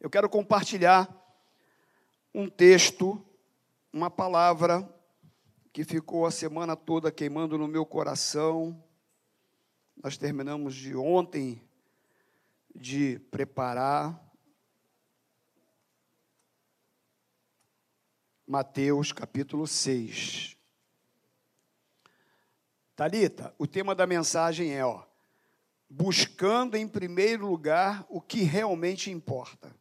Eu quero compartilhar um texto, uma palavra que ficou a semana toda queimando no meu coração. Nós terminamos de ontem de preparar Mateus capítulo 6. Talita, o tema da mensagem é, ó, buscando em primeiro lugar o que realmente importa.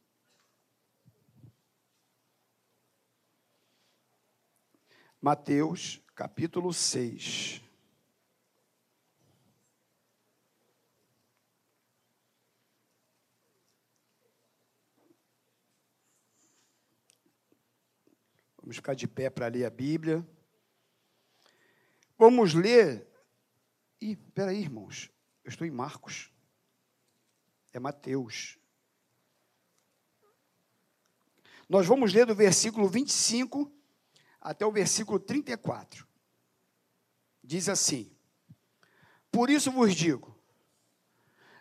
Mateus, capítulo 6. Vamos ficar de pé para ler a Bíblia. Vamos ler. Ih, peraí, irmãos. Eu estou em Marcos. É Mateus. Nós vamos ler do versículo 25 até o versículo 34. Diz assim: Por isso vos digo,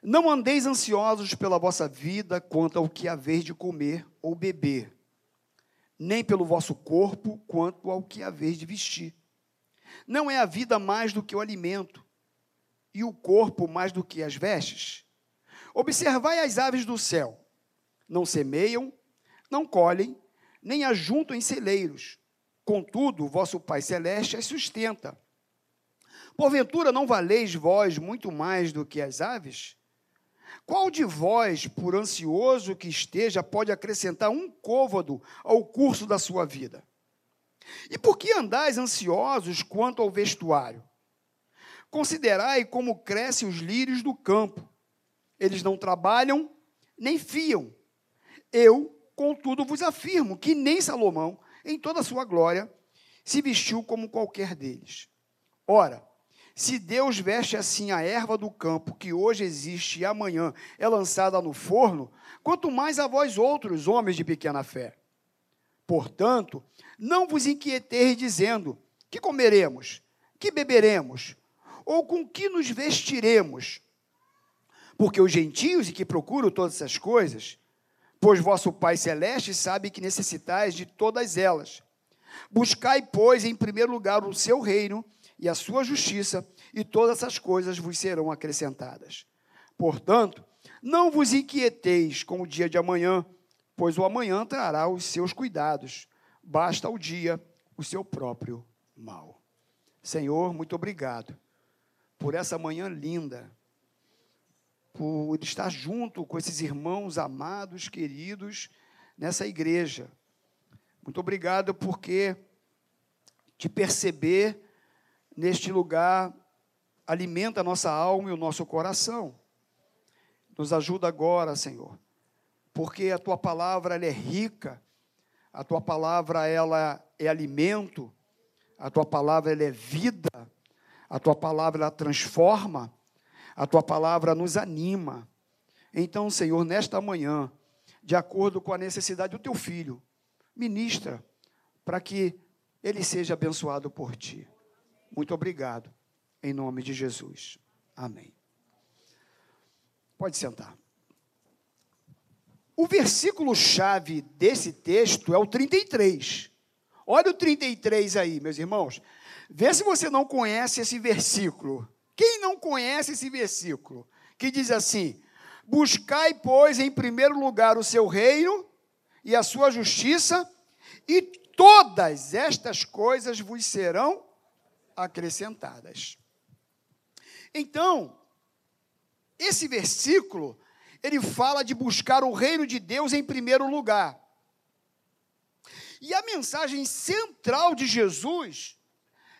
não andeis ansiosos pela vossa vida quanto ao que haver de comer ou beber, nem pelo vosso corpo quanto ao que haver de vestir. Não é a vida mais do que o alimento, e o corpo mais do que as vestes? Observai as aves do céu: não semeiam, não colhem, nem ajuntam em celeiros, Contudo, vosso Pai Celeste as sustenta. Porventura não valeis vós muito mais do que as aves? Qual de vós, por ansioso que esteja, pode acrescentar um côvado ao curso da sua vida? E por que andais ansiosos quanto ao vestuário? Considerai como crescem os lírios do campo. Eles não trabalham, nem fiam. Eu, contudo, vos afirmo que nem Salomão, em toda a sua glória, se vestiu como qualquer deles. Ora, se Deus veste assim a erva do campo, que hoje existe e amanhã é lançada no forno, quanto mais a vós outros, homens de pequena fé. Portanto, não vos inquieteis dizendo: que comeremos, que beberemos, ou com que nos vestiremos? Porque os gentios e que procuram todas essas coisas pois vosso Pai Celeste sabe que necessitais de todas elas. Buscai, pois, em primeiro lugar o seu reino e a sua justiça, e todas essas coisas vos serão acrescentadas. Portanto, não vos inquieteis com o dia de amanhã, pois o amanhã trará os seus cuidados. Basta o dia o seu próprio mal. Senhor, muito obrigado por essa manhã linda por estar junto com esses irmãos amados, queridos, nessa igreja. Muito obrigado porque te perceber neste lugar alimenta a nossa alma e o nosso coração. Nos ajuda agora, Senhor, porque a tua palavra é rica, a tua palavra ela é alimento, a tua palavra ela é vida, a tua palavra ela transforma, a tua palavra nos anima. Então, Senhor, nesta manhã, de acordo com a necessidade do teu filho, ministra para que ele seja abençoado por ti. Muito obrigado, em nome de Jesus. Amém. Pode sentar. O versículo chave desse texto é o 33. Olha o 33 aí, meus irmãos. Vê se você não conhece esse versículo. Quem não conhece esse versículo? Que diz assim: Buscai, pois, em primeiro lugar o seu reino e a sua justiça, e todas estas coisas vos serão acrescentadas. Então, esse versículo, ele fala de buscar o reino de Deus em primeiro lugar. E a mensagem central de Jesus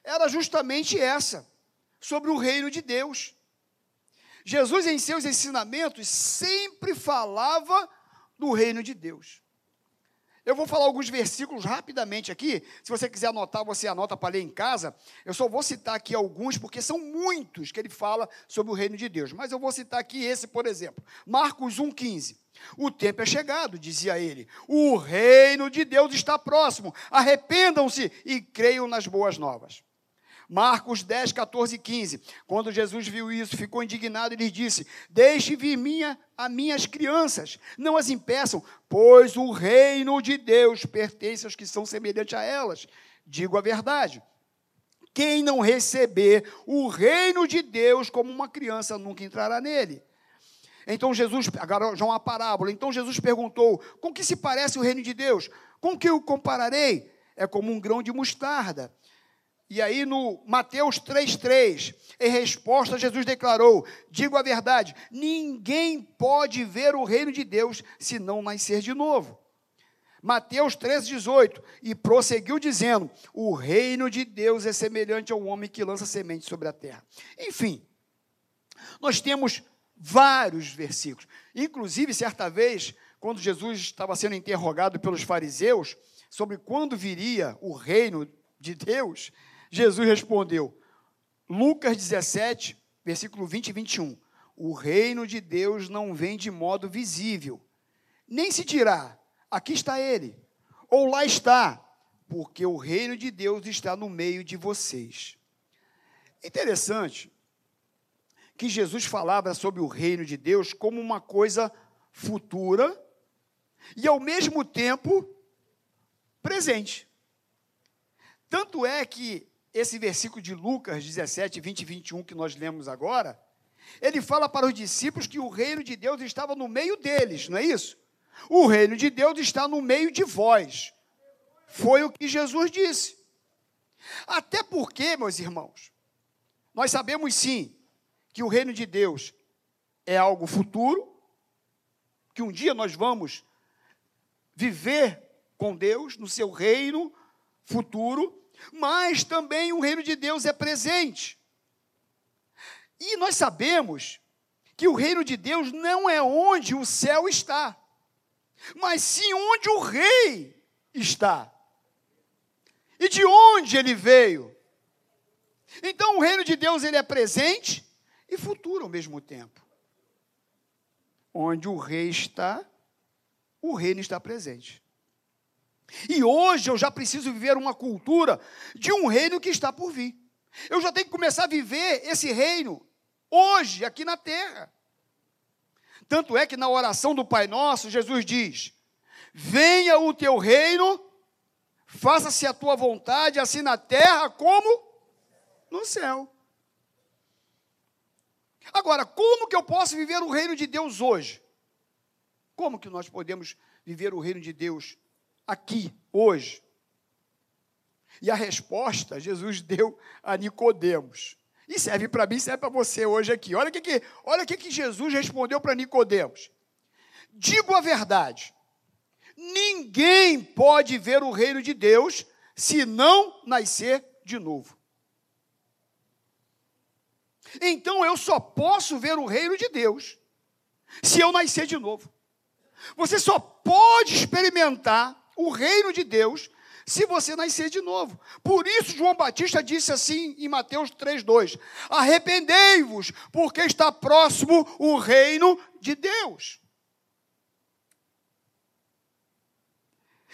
era justamente essa sobre o reino de Deus. Jesus, em seus ensinamentos, sempre falava do reino de Deus. Eu vou falar alguns versículos rapidamente aqui. Se você quiser anotar, você anota para ler em casa. Eu só vou citar aqui alguns, porque são muitos que ele fala sobre o reino de Deus. Mas eu vou citar aqui esse, por exemplo. Marcos 1,15. O tempo é chegado, dizia ele. O reino de Deus está próximo. Arrependam-se e creiam nas boas novas. Marcos 10, 14 e 15. Quando Jesus viu isso, ficou indignado e lhes disse: Deixe vir minha, a minhas crianças, não as impeçam, pois o reino de Deus pertence aos que são semelhantes a elas. Digo a verdade. Quem não receber o reino de Deus como uma criança nunca entrará nele. Então Jesus, agora já uma parábola. Então Jesus perguntou: Com que se parece o reino de Deus? Com que o compararei? É como um grão de mostarda e aí no Mateus 3,3, em resposta, Jesus declarou: Digo a verdade, ninguém pode ver o reino de Deus se não nascer de novo. Mateus 13,18, e prosseguiu dizendo: O reino de Deus é semelhante ao homem que lança semente sobre a terra. Enfim, nós temos vários versículos. Inclusive, certa vez, quando Jesus estava sendo interrogado pelos fariseus sobre quando viria o reino de Deus, Jesus respondeu, Lucas 17, versículo 20 e 21. O reino de Deus não vem de modo visível, nem se dirá, aqui está ele, ou lá está, porque o reino de Deus está no meio de vocês. Interessante que Jesus falava sobre o reino de Deus como uma coisa futura e, ao mesmo tempo, presente. Tanto é que esse versículo de Lucas 17, 20 e 21 que nós lemos agora, ele fala para os discípulos que o reino de Deus estava no meio deles, não é isso? O reino de Deus está no meio de vós. Foi o que Jesus disse. Até porque, meus irmãos, nós sabemos sim que o reino de Deus é algo futuro, que um dia nós vamos viver com Deus no seu reino futuro, mas também o reino de Deus é presente. E nós sabemos que o reino de Deus não é onde o céu está, mas sim onde o rei está. E de onde ele veio? Então o reino de Deus ele é presente e futuro ao mesmo tempo. Onde o rei está, o reino está presente. E hoje eu já preciso viver uma cultura de um reino que está por vir. Eu já tenho que começar a viver esse reino hoje, aqui na terra. Tanto é que na oração do Pai Nosso, Jesus diz: Venha o teu reino, faça-se a tua vontade, assim na terra como no céu. Agora, como que eu posso viver o reino de Deus hoje? Como que nós podemos viver o reino de Deus aqui, hoje? E a resposta Jesus deu a Nicodemos. E serve para mim, serve para você hoje aqui. Olha o que, que, olha que, que Jesus respondeu para Nicodemos. Digo a verdade. Ninguém pode ver o reino de Deus se não nascer de novo. Então eu só posso ver o reino de Deus se eu nascer de novo. Você só pode experimentar o reino de Deus se você nascer de novo. Por isso, João Batista disse assim em Mateus 3,2: Arrependei-vos, porque está próximo o reino de Deus.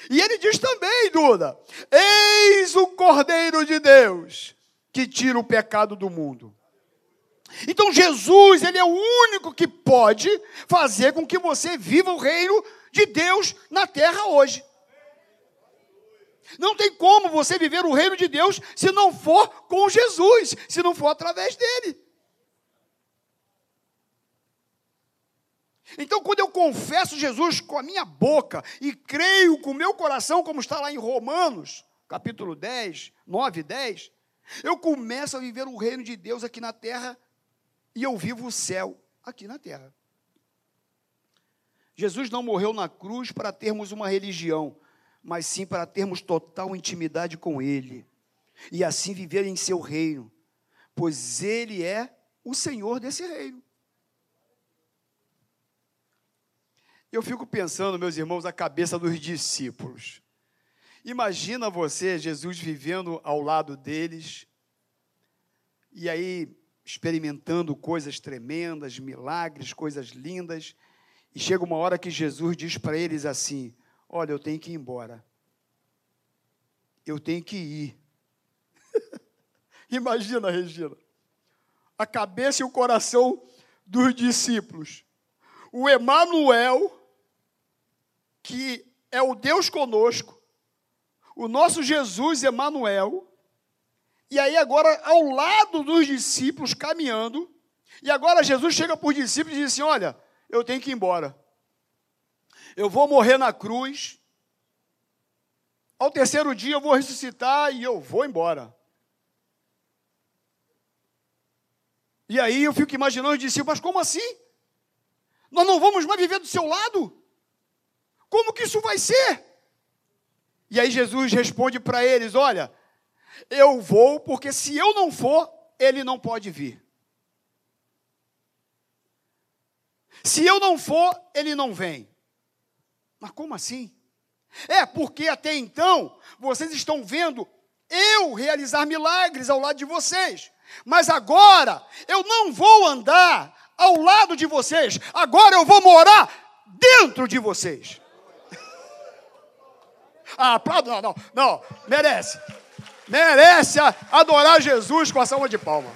E ele diz também, Duda: Eis o Cordeiro de Deus que tira o pecado do mundo. Então Jesus, ele é o único que pode fazer com que você viva o reino de Deus na terra hoje. Não tem como você viver o reino de Deus se não for com Jesus, se não for através dele. Então, quando eu confesso Jesus com a minha boca e creio com o meu coração, como está lá em Romanos, capítulo 10, 9 e 10, eu começo a viver o reino de Deus aqui na terra e eu vivo o céu aqui na terra. Jesus não morreu na cruz para termos uma religião, mas sim para termos total intimidade com Ele e assim viver em seu reino, pois Ele é o Senhor desse reino. Eu fico pensando, meus irmãos, a cabeça dos discípulos. Imagina você, Jesus vivendo ao lado deles, e aí experimentando coisas tremendas, milagres, coisas lindas, e chega uma hora que Jesus diz para eles assim: Olha, eu tenho que ir embora. Eu tenho que ir. Imagina, Regina, a cabeça e o coração dos discípulos. O Emanuel, que é o Deus conosco, o nosso Jesus Emanuel, e aí agora ao lado dos discípulos caminhando, e agora Jesus chega para os discípulos e diz assim: Olha, eu tenho que ir embora. Eu vou morrer na cruz. Ao terceiro dia eu vou ressuscitar e eu vou embora. E aí eu fico imaginando os discípulos, mas como assim? Nós não vamos mais viver do seu lado? Como que isso vai ser? E aí Jesus responde para eles: Olha, eu vou, porque se eu não for, ele não pode vir. Se eu não for, ele não vem. Mas como assim? É porque até então vocês estão vendo eu realizar milagres ao lado de vocês. Mas agora eu não vou andar ao lado de vocês, agora eu vou morar dentro de vocês. ah, não, não, não, merece. Merece adorar Jesus com a salva de palma.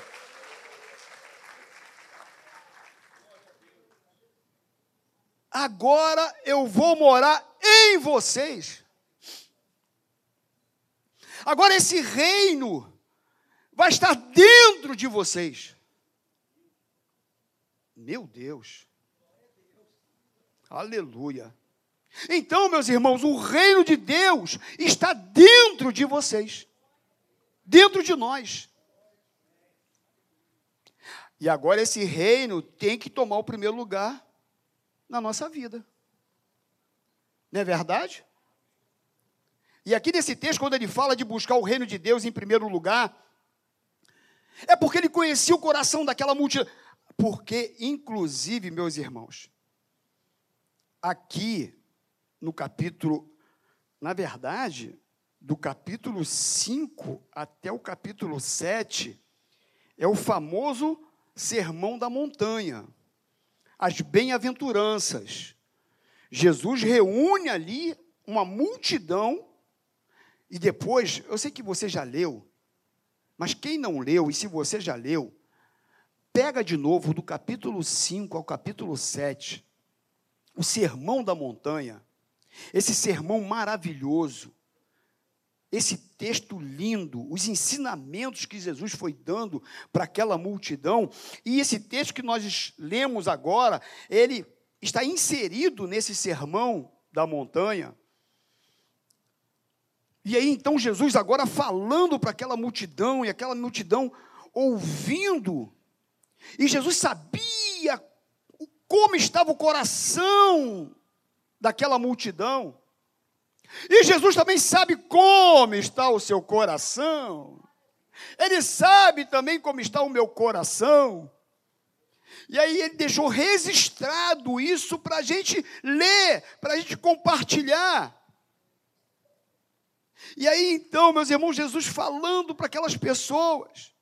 Agora eu vou morar em vocês. Agora esse reino vai estar dentro de vocês. Meu Deus. Aleluia. Então, meus irmãos, o reino de Deus está dentro de vocês, dentro de nós. E agora esse reino tem que tomar o primeiro lugar na nossa vida. Não é verdade? E aqui nesse texto, quando ele fala de buscar o reino de Deus em primeiro lugar, é porque ele conhecia o coração daquela multidão. Porque, inclusive, meus irmãos, aqui no capítulo, na verdade, do capítulo 5 até o capítulo 7, é o famoso Sermão da Montanha, as bem-aventuranças. Jesus reúne ali uma multidão, e depois, eu sei que você já leu, mas quem não leu, e se você já leu, pega de novo do capítulo 5 ao capítulo 7, o Sermão da Montanha, esse sermão maravilhoso, esse texto lindo, os ensinamentos que Jesus foi dando para aquela multidão, e esse texto que nós lemos agora, ele está inserido nesse sermão da montanha. E aí então Jesus agora falando para aquela multidão, e aquela multidão ouvindo, e Jesus sabia como estava o coração daquela multidão. E Jesus também sabe como está o seu coração. Ele sabe também como está o meu coração. E aí ele deixou registrado isso para a gente ler, para a gente compartilhar. E aí então, meus irmãos, Jesus falando para aquelas pessoas.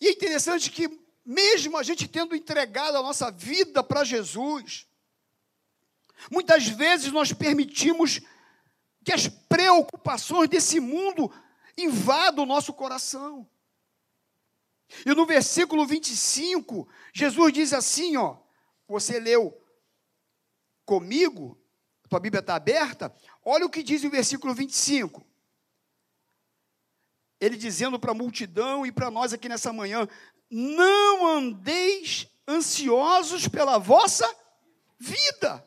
E é interessante que, mesmo a gente tendo entregado a nossa vida para Jesus, muitas vezes nós permitimos que as preocupações desse mundo invadam o nosso coração. E no versículo 25, Jesus diz assim: ó, você leu comigo, tua Bíblia está aberta, Olha o que diz o versículo 25. Ele dizendo para a multidão e para nós aqui nessa manhã: Não andeis ansiosos pela vossa vida.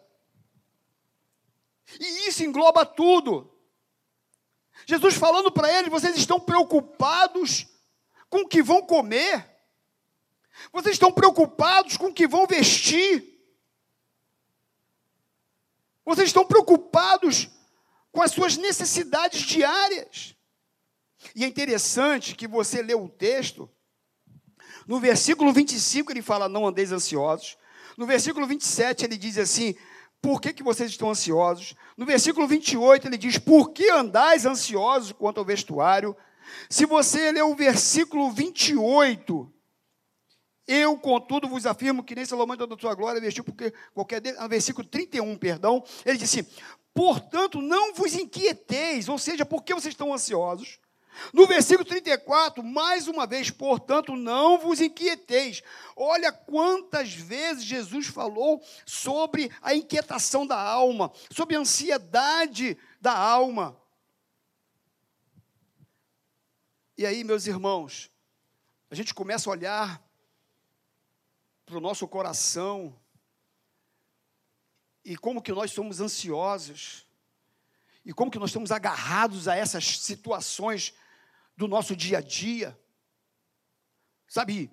E isso engloba tudo. Jesus falando para eles: vocês estão preocupados com o que vão comer, vocês estão preocupados com o que vão vestir, vocês estão preocupados com as suas necessidades diárias. E é interessante que você lê o texto, no versículo 25 ele fala: Não andeis ansiosos. No versículo 27 ele diz assim: Por que, que vocês estão ansiosos? No versículo 28 ele diz: Por que andais ansiosos quanto ao vestuário? Se você ler o versículo 28, eu, contudo, vos afirmo que nem Salomão da sua glória vestiu, porque qualquer. No versículo 31, perdão, ele disse: Portanto, não vos inquieteis, ou seja, por que vocês estão ansiosos? No versículo 34, mais uma vez, portanto, não vos inquieteis. Olha quantas vezes Jesus falou sobre a inquietação da alma, sobre a ansiedade da alma. E aí, meus irmãos, a gente começa a olhar para o nosso coração e como que nós somos ansiosos e como que nós estamos agarrados a essas situações do nosso dia a dia, sabe?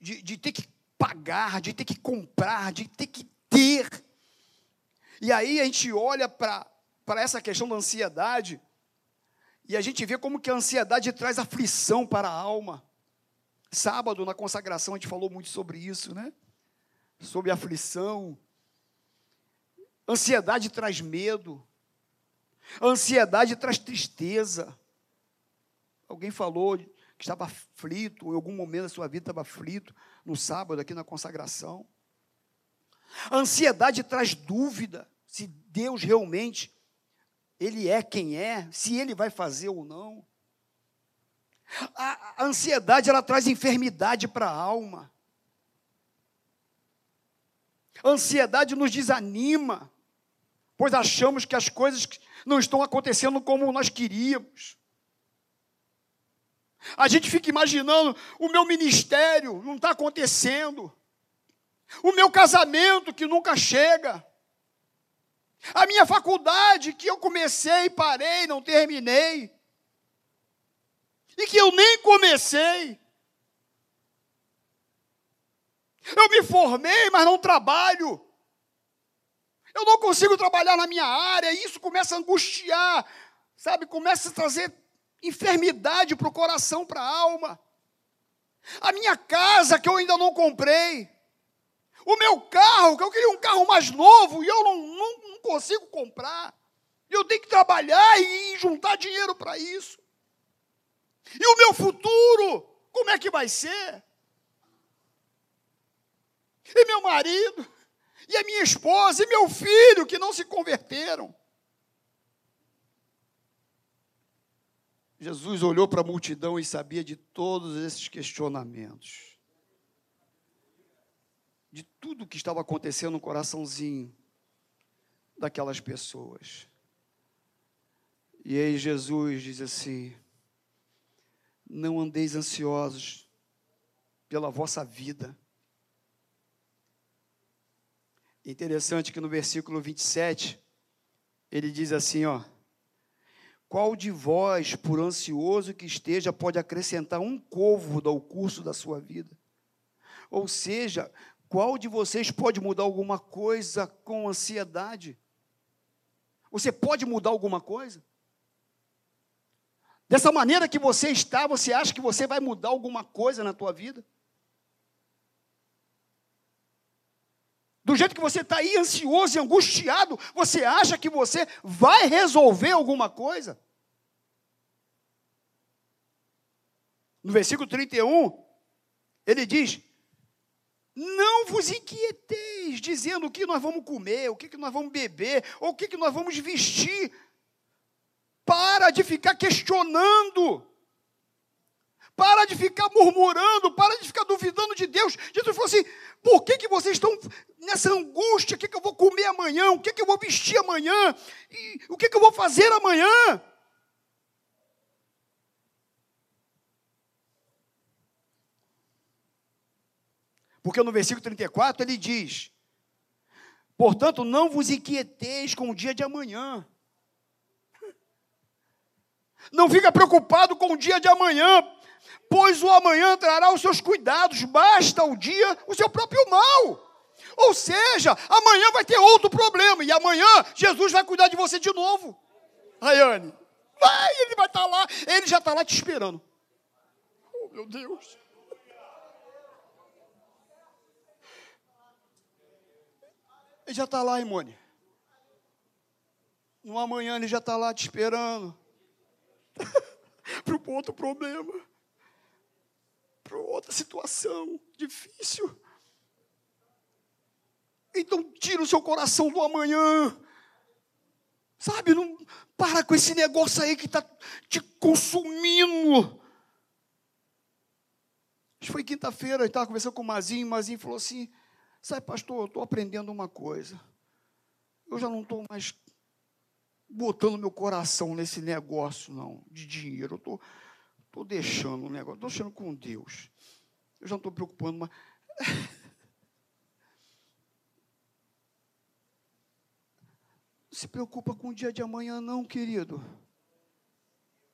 De, de ter que pagar, de ter que comprar, de ter que ter. E aí a gente olha para essa questão da ansiedade e a gente vê como que a ansiedade traz aflição para a alma. Sábado, na consagração, a gente falou muito sobre isso, né? Sobre aflição. Ansiedade traz medo. Ansiedade traz tristeza. Alguém falou que estava aflito, em algum momento da sua vida estava aflito, no sábado, aqui na consagração. A ansiedade traz dúvida se Deus realmente, Ele é quem é, se Ele vai fazer ou não. A, a ansiedade, ela traz enfermidade para a alma. A ansiedade nos desanima, pois achamos que as coisas não estão acontecendo como nós queríamos. A gente fica imaginando, o meu ministério não está acontecendo, o meu casamento que nunca chega, a minha faculdade que eu comecei parei, não terminei, e que eu nem comecei. Eu me formei, mas não trabalho. Eu não consigo trabalhar na minha área, e isso começa a angustiar, sabe? Começa a trazer enfermidade para o coração, para a alma. A minha casa que eu ainda não comprei. O meu carro, que eu queria um carro mais novo e eu não, não, não consigo comprar. Eu tenho que trabalhar e juntar dinheiro para isso. E o meu futuro, como é que vai ser? E meu marido, e a minha esposa, e meu filho que não se converteram. Jesus olhou para a multidão e sabia de todos esses questionamentos. De tudo que estava acontecendo no coraçãozinho daquelas pessoas. E aí Jesus diz assim: Não andeis ansiosos pela vossa vida. Interessante que no versículo 27, ele diz assim, ó: qual de vós, por ansioso que esteja, pode acrescentar um côvado ao curso da sua vida? Ou seja, qual de vocês pode mudar alguma coisa com ansiedade? Você pode mudar alguma coisa? Dessa maneira que você está, você acha que você vai mudar alguma coisa na tua vida? Do jeito que você está aí ansioso e angustiado, você acha que você vai resolver alguma coisa? No versículo 31, ele diz: Não vos inquieteis, dizendo o que nós vamos comer, o que, nós vamos beber, ou o que nós vamos vestir. Para de ficar questionando. Para de ficar murmurando, para de ficar duvidando de Deus. Jesus falou assim: por que, que vocês estão nessa angústia? O que, que eu vou comer amanhã? O que, que eu vou vestir amanhã? E o que, que eu vou fazer amanhã? Porque no versículo 34 ele diz: Portanto, não vos inquieteis com o dia de amanhã. Não fica preocupado com o dia de amanhã, pois o amanhã trará os seus cuidados, basta o dia o seu próprio mal. Ou seja, amanhã vai ter outro problema, e amanhã Jesus vai cuidar de você de novo. Rayane, vai, ele vai estar lá, ele já está lá te esperando. Oh, meu Deus. Ele já está lá, Imone. No amanhã ele já está lá te esperando. para um outro problema para outra situação difícil. Então, tira o seu coração do amanhã. Sabe, não para com esse negócio aí que está te consumindo. Foi quinta-feira, estava conversando com o Mazinho, o Mazinho falou assim: Sabe, pastor, eu estou aprendendo uma coisa. Eu já não estou mais botando meu coração nesse negócio, não, de dinheiro. Eu estou tô deixando o negócio, estou deixando com Deus. Eu já não estou preocupando mais. se preocupa com o dia de amanhã, não, querido.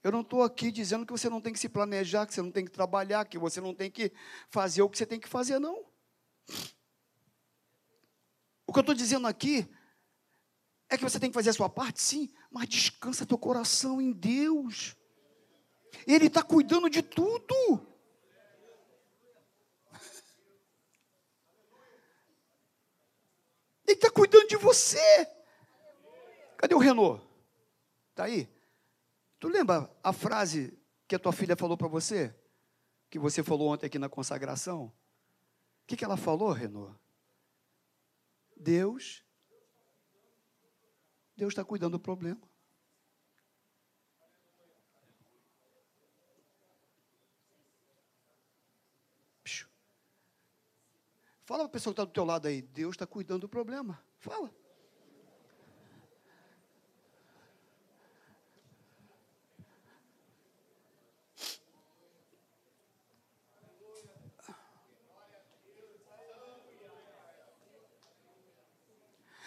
Eu não estou aqui dizendo que você não tem que se planejar, que você não tem que trabalhar, que você não tem que fazer o que você tem que fazer, não. O que eu estou dizendo aqui é que você tem que fazer a sua parte, sim, mas descansa teu coração em Deus. Ele está cuidando de tudo. Ele está cuidando de você. Cadê o Renault? Está aí? Tu lembra a frase que a tua filha falou para você? Que você falou ontem aqui na consagração? O que, que ela falou, Renault? Deus, Deus está cuidando do problema. Fala para a pessoa que está do teu lado aí, Deus está cuidando do problema. Fala.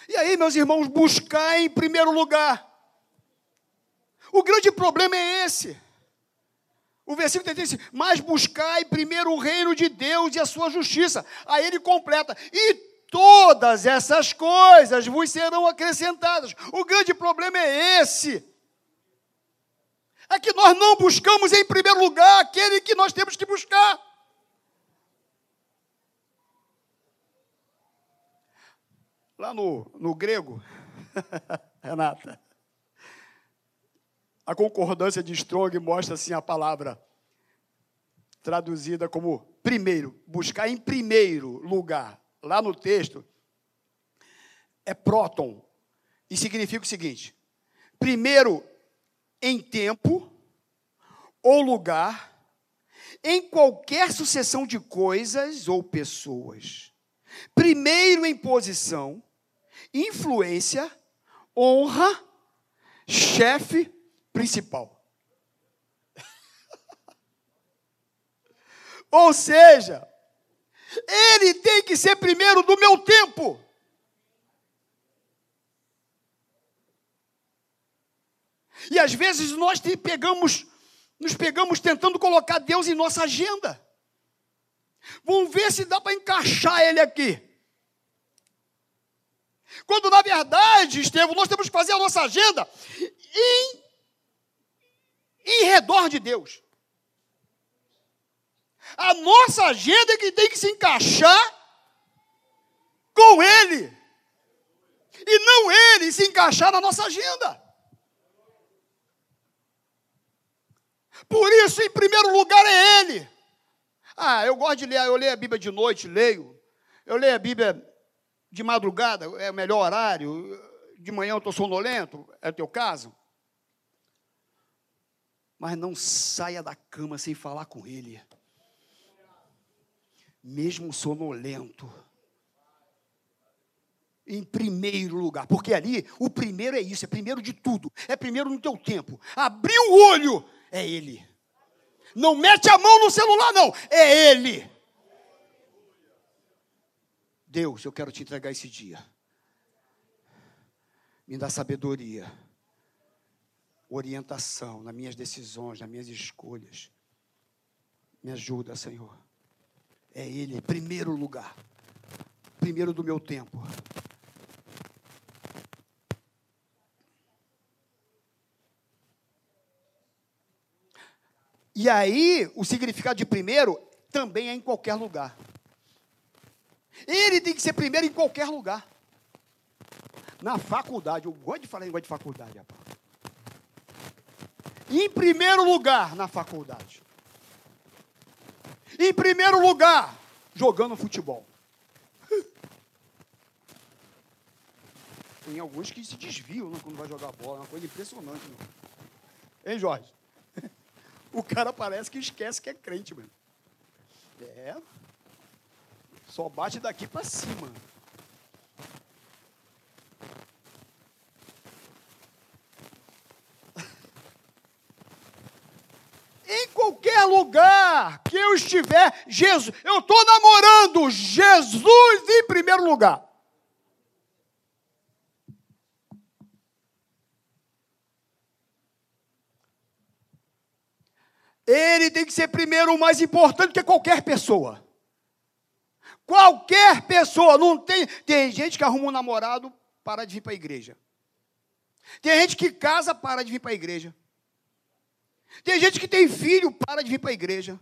E aí, meus irmãos, buscar em primeiro lugar. O grande problema é esse. O versículo 36, mas buscai primeiro o reino de Deus e a sua justiça. Aí ele completa, e todas essas coisas vos serão acrescentadas. O grande problema é esse. É que nós não buscamos em primeiro lugar aquele que nós temos que buscar. Lá no, no grego, Renata, a concordância de Strong mostra assim a palavra traduzida como primeiro, buscar em primeiro lugar. Lá no texto é próton e significa o seguinte: primeiro em tempo ou lugar, em qualquer sucessão de coisas ou pessoas. Primeiro em posição, influência, honra, chefe principal. Ou seja, ele tem que ser primeiro do meu tempo. E às vezes nós pegamos, nos pegamos tentando colocar Deus em nossa agenda. Vamos ver se dá para encaixar ele aqui. Quando na verdade, Estevão, nós temos que fazer a nossa agenda em, em redor de Deus. A nossa agenda é que tem que se encaixar com Ele. E não Ele se encaixar na nossa agenda. Por isso, em primeiro lugar, é Ele. Ah, eu gosto de ler, eu leio a Bíblia de noite, leio. Eu leio a Bíblia de madrugada, é o melhor horário. De manhã eu estou sonolento, é o teu caso. Mas não saia da cama sem falar com ele. Mesmo sonolento. Em primeiro lugar, porque ali o primeiro é isso, é primeiro de tudo, é primeiro no teu tempo. Abriu o olho, é ele. Não mete a mão no celular, não, é ele. Deus, eu quero te entregar esse dia. Me dá sabedoria, orientação nas minhas decisões, nas minhas escolhas. Me ajuda, Senhor. É Ele, primeiro lugar, primeiro do meu tempo. E aí, o significado de primeiro também é em qualquer lugar. Ele tem que ser primeiro em qualquer lugar. Na faculdade, eu gosto de falar em de faculdade, rapaz. Em primeiro lugar na faculdade. Em primeiro lugar, jogando futebol. Tem alguns que se desviam né, quando vai jogar bola, é uma coisa impressionante, meu. Hein, Jorge? O cara parece que esquece que é crente, mano. É. Só bate daqui para cima. em qualquer lugar que eu estiver, Jesus, eu estou namorando Jesus em primeiro lugar. Ele tem que ser primeiro o mais importante que qualquer pessoa. Qualquer pessoa, não tem. Tem gente que arruma um namorado para de vir para a igreja. Tem gente que casa para de vir para a igreja. Tem gente que tem filho, para de vir para a igreja.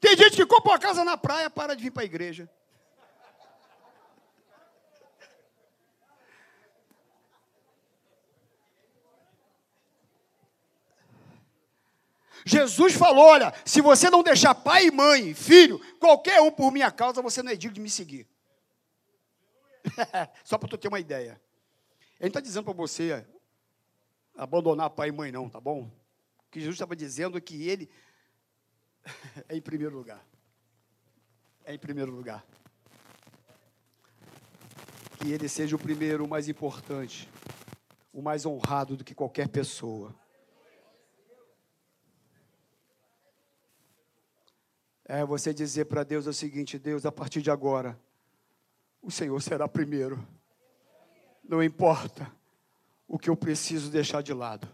Tem gente que compra uma casa na praia, para de vir para a igreja. Jesus falou: olha, se você não deixar pai e mãe, filho, qualquer um por minha causa, você não é digno de me seguir. Só para tu ter uma ideia. Ele está dizendo para você abandonar pai e mãe, não, tá bom? O que Jesus estava dizendo é que ele é em primeiro lugar. É em primeiro lugar. Que ele seja o primeiro, o mais importante, o mais honrado do que qualquer pessoa. É você dizer para Deus o seguinte: Deus, a partir de agora, o Senhor será primeiro. Não importa o que eu preciso deixar de lado.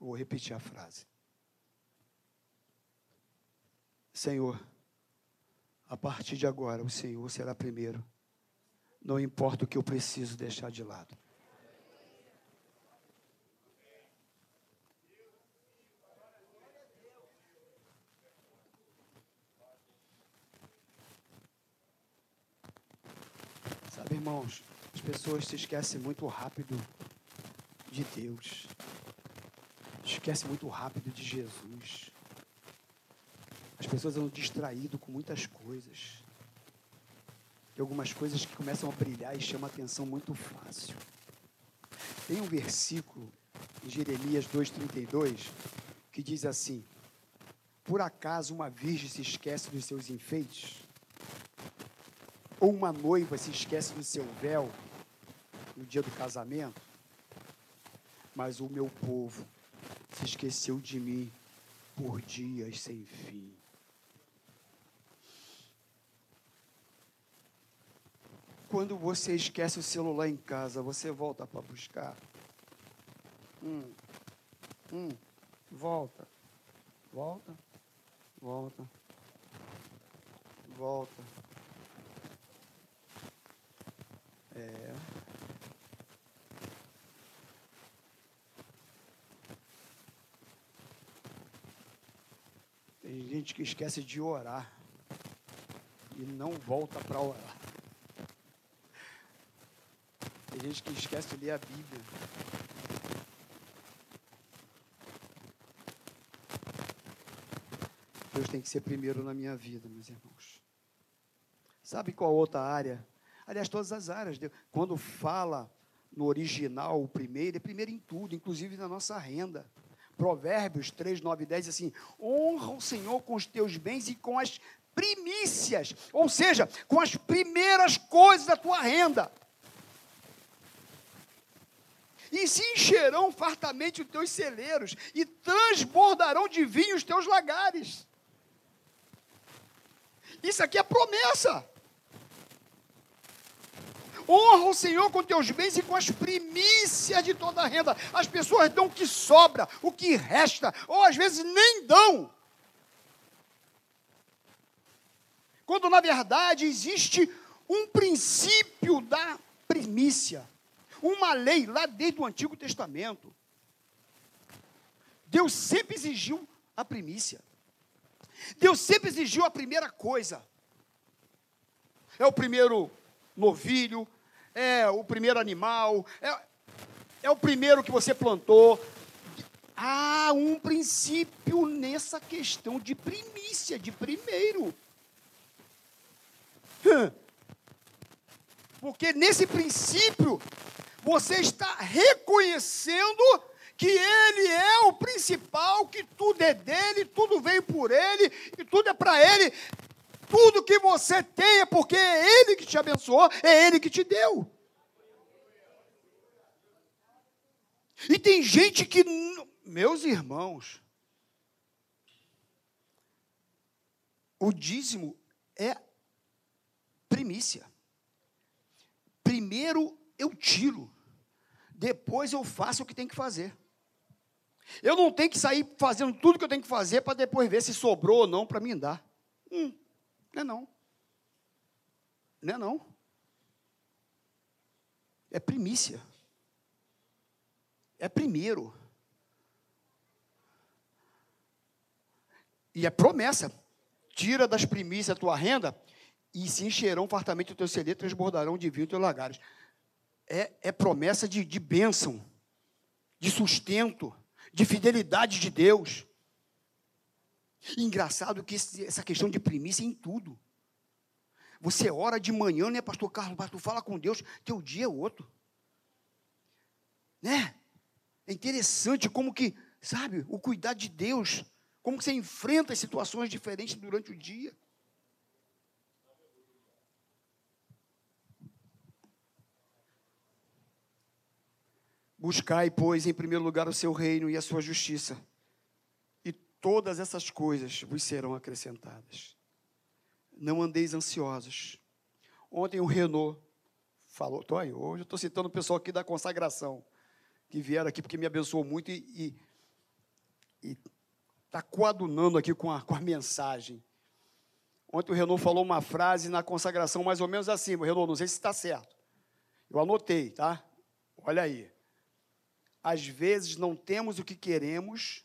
Vou repetir a frase. Senhor, a partir de agora, o Senhor será primeiro. Não importa o que eu preciso deixar de lado. Irmãos, as pessoas se esquecem muito rápido de Deus. Esquecem muito rápido de Jesus. As pessoas andam distraídas com muitas coisas. Tem algumas coisas que começam a brilhar e chamam a atenção muito fácil. Tem um versículo em Jeremias 2,32 que diz assim: Por acaso uma virgem se esquece dos seus enfeites? Ou uma noiva se esquece do seu véu no dia do casamento, mas o meu povo se esqueceu de mim por dias sem fim. Quando você esquece o celular em casa, você volta para buscar. Hum, hum, volta, volta, volta, volta. É. Tem gente que esquece de orar e não volta para orar. Tem gente que esquece de ler a Bíblia. Deus tem que ser primeiro na minha vida, meus irmãos. Sabe qual outra área Aliás, todas as áreas. Quando fala no original, o primeiro, é primeiro em tudo, inclusive na nossa renda. Provérbios 3, 9 e 10 assim: honra o Senhor com os teus bens e com as primícias, ou seja, com as primeiras coisas da tua renda. E se encherão fartamente os teus celeiros, e transbordarão de vinho os teus lagares. Isso aqui é promessa. Honra o Senhor com teus bens e com as primícias de toda a renda. As pessoas dão o que sobra, o que resta, ou às vezes nem dão. Quando na verdade existe um princípio da primícia, uma lei lá desde o Antigo Testamento. Deus sempre exigiu a primícia. Deus sempre exigiu a primeira coisa. É o primeiro novilho, é o primeiro animal, é, é o primeiro que você plantou. Há um princípio nessa questão de primícia, de primeiro. Porque nesse princípio, você está reconhecendo que ele é o principal, que tudo é dele, tudo veio por ele e tudo é para ele. Tudo que você tem é porque é Ele que te abençoou, é Ele que te deu. E tem gente que, meus irmãos, o dízimo é primícia. Primeiro eu tiro, depois eu faço o que tem que fazer. Eu não tenho que sair fazendo tudo que eu tenho que fazer para depois ver se sobrou ou não para mim dar. Hum, não é não. Não é não. É primícia. É primeiro. E é promessa. Tira das primícias a tua renda e se encherão fartamente o teu celeiro, transbordarão de vinho os teus lagares. É, é promessa de, de bênção, de sustento de fidelidade de Deus. Engraçado que esse, essa questão de primícia é em tudo. Você ora de manhã, né, pastor Carlos? Tu fala com Deus, teu dia é outro. Né? É interessante como que, sabe, o cuidado de Deus, como que você enfrenta as situações diferentes durante o dia. Buscai, pois, em primeiro lugar o seu reino e a sua justiça, todas essas coisas vos serão acrescentadas. Não andeis ansiosos. Ontem o Renault falou, tô aí, hoje eu estou citando o pessoal aqui da consagração, que vieram aqui porque me abençoou muito e está coadunando aqui com a, com a mensagem. Ontem o Renault falou uma frase na consagração mais ou menos assim, Renault, não sei se está certo. Eu anotei, tá? Olha aí às vezes não temos o que queremos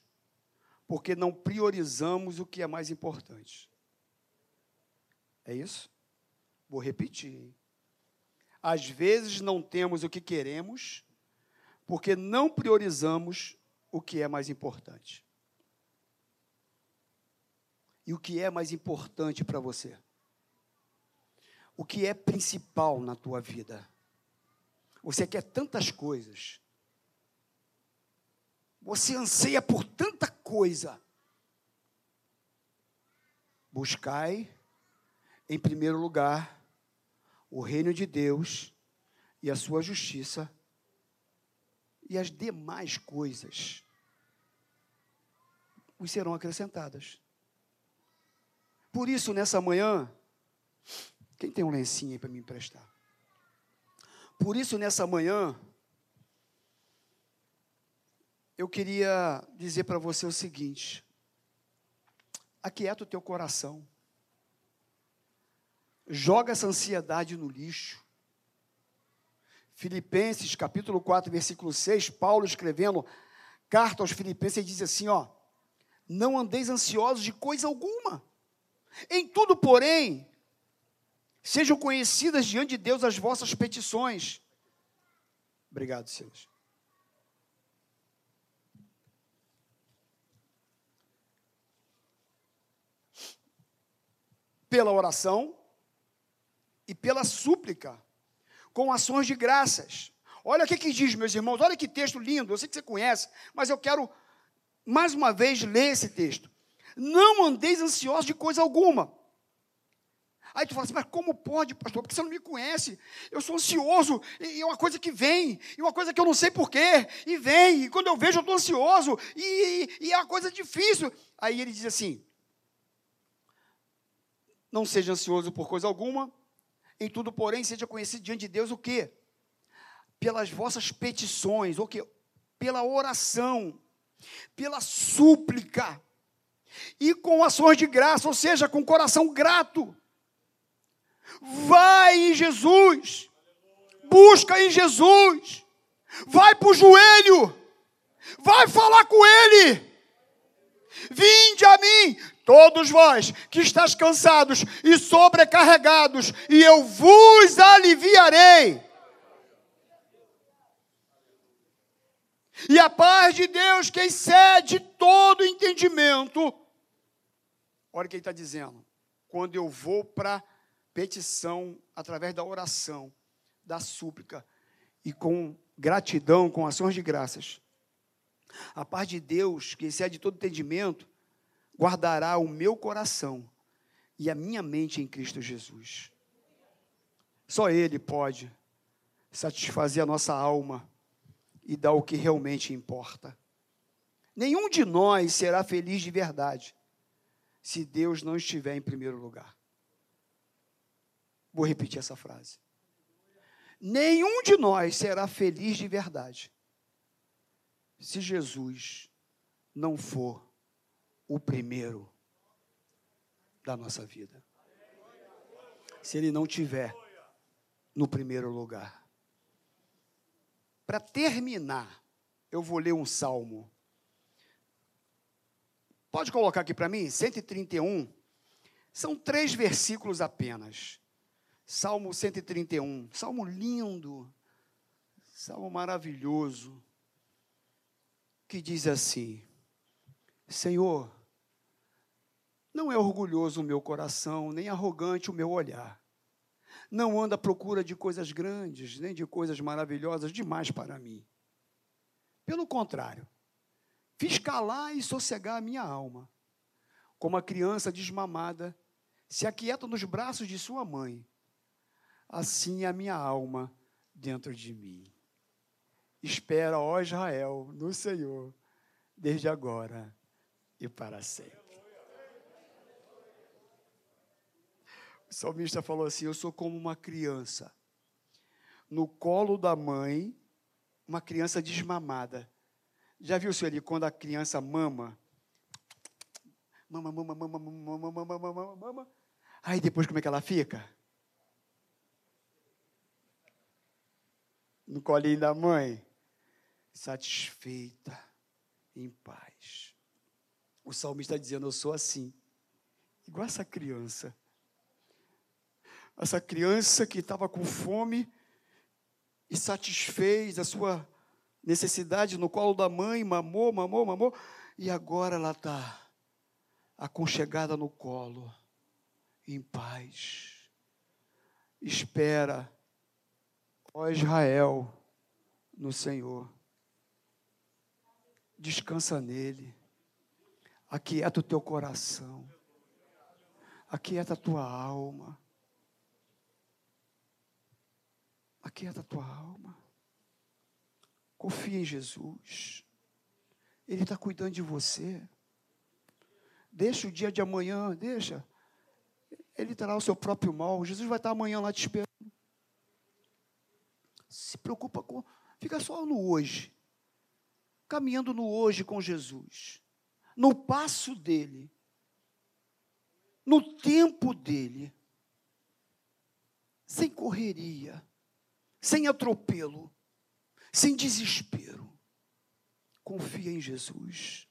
porque não priorizamos o que é mais importante. É isso? Vou repetir. Às vezes não temos o que queremos porque não priorizamos o que é mais importante. E o que é mais importante para você? O que é principal na tua vida? Você quer tantas coisas, você anseia por tanta coisa. Buscai, em primeiro lugar, o reino de Deus e a sua justiça, e as demais coisas os serão acrescentadas. Por isso, nessa manhã, quem tem um lencinho aí para me emprestar? Por isso, nessa manhã, eu queria dizer para você o seguinte: aquieta o teu coração, joga essa ansiedade no lixo. Filipenses capítulo 4, versículo 6, Paulo escrevendo carta aos Filipenses, diz assim: ó, não andeis ansiosos de coisa alguma, em tudo, porém, sejam conhecidas diante de Deus as vossas petições. Obrigado, Silas. Pela oração e pela súplica, com ações de graças. Olha o que, que diz, meus irmãos, olha que texto lindo, eu sei que você conhece, mas eu quero mais uma vez ler esse texto. Não andeis ansiosos de coisa alguma. Aí tu fala assim, mas como pode, pastor? Porque você não me conhece. Eu sou ansioso, e é uma coisa que vem, e uma coisa que eu não sei porquê, e vem, e quando eu vejo eu estou ansioso, e, e, e é uma coisa difícil. Aí ele diz assim: não seja ansioso por coisa alguma, em tudo, porém, seja conhecido diante de Deus o quê? Pelas vossas petições, o quê? Pela oração, pela súplica, e com ações de graça, ou seja, com coração grato. Vai em Jesus, busca em Jesus, vai para o joelho, vai falar com Ele. Vinde a mim, todos vós que estáis cansados e sobrecarregados, e eu vos aliviarei. E a paz de Deus, que excede todo entendimento, olha o que ele está dizendo. Quando eu vou para petição através da oração, da súplica e com gratidão, com ações de graças, a paz de Deus, que excede todo entendimento, guardará o meu coração e a minha mente em Cristo Jesus. Só Ele pode satisfazer a nossa alma e dar o que realmente importa. Nenhum de nós será feliz de verdade se Deus não estiver em primeiro lugar. Vou repetir essa frase. Nenhum de nós será feliz de verdade se Jesus não for o primeiro da nossa vida. Se ele não tiver no primeiro lugar. Para terminar, eu vou ler um salmo. Pode colocar aqui para mim? 131. São três versículos apenas. Salmo 131. Salmo lindo. Salmo maravilhoso. Que diz assim: Senhor, não é orgulhoso o meu coração, nem arrogante o meu olhar. Não anda à procura de coisas grandes, nem de coisas maravilhosas demais para mim. Pelo contrário, fiz calar e sossegar a minha alma, como a criança desmamada se aquieta nos braços de sua mãe. Assim é a minha alma dentro de mim. Espera, ó Israel, no Senhor, desde agora e para sempre. O salmista falou assim: Eu sou como uma criança, no colo da mãe, uma criança desmamada. Já viu, senhor, quando a criança mama? Mama, mama, mama, mama, mama, mama, mama, mama. Aí depois como é que ela fica? No colinho da mãe, satisfeita, em paz. O salmista está dizendo: Eu sou assim, igual essa criança essa criança que estava com fome e satisfez a sua necessidade no colo da mãe, mamou, mamou, mamou, e agora ela está aconchegada no colo, em paz. Espera, ó Israel, no Senhor. Descansa nele. Aquieta o teu coração. Aquieta a tua alma. Aquieta a tua alma. Confia em Jesus. Ele está cuidando de você. Deixa o dia de amanhã, deixa. Ele terá o seu próprio mal. Jesus vai estar amanhã lá te esperando. Se preocupa com. Fica só no hoje. Caminhando no hoje com Jesus. No passo dele. No tempo dele. Sem correria sem atropelo, sem desespero. Confia em Jesus.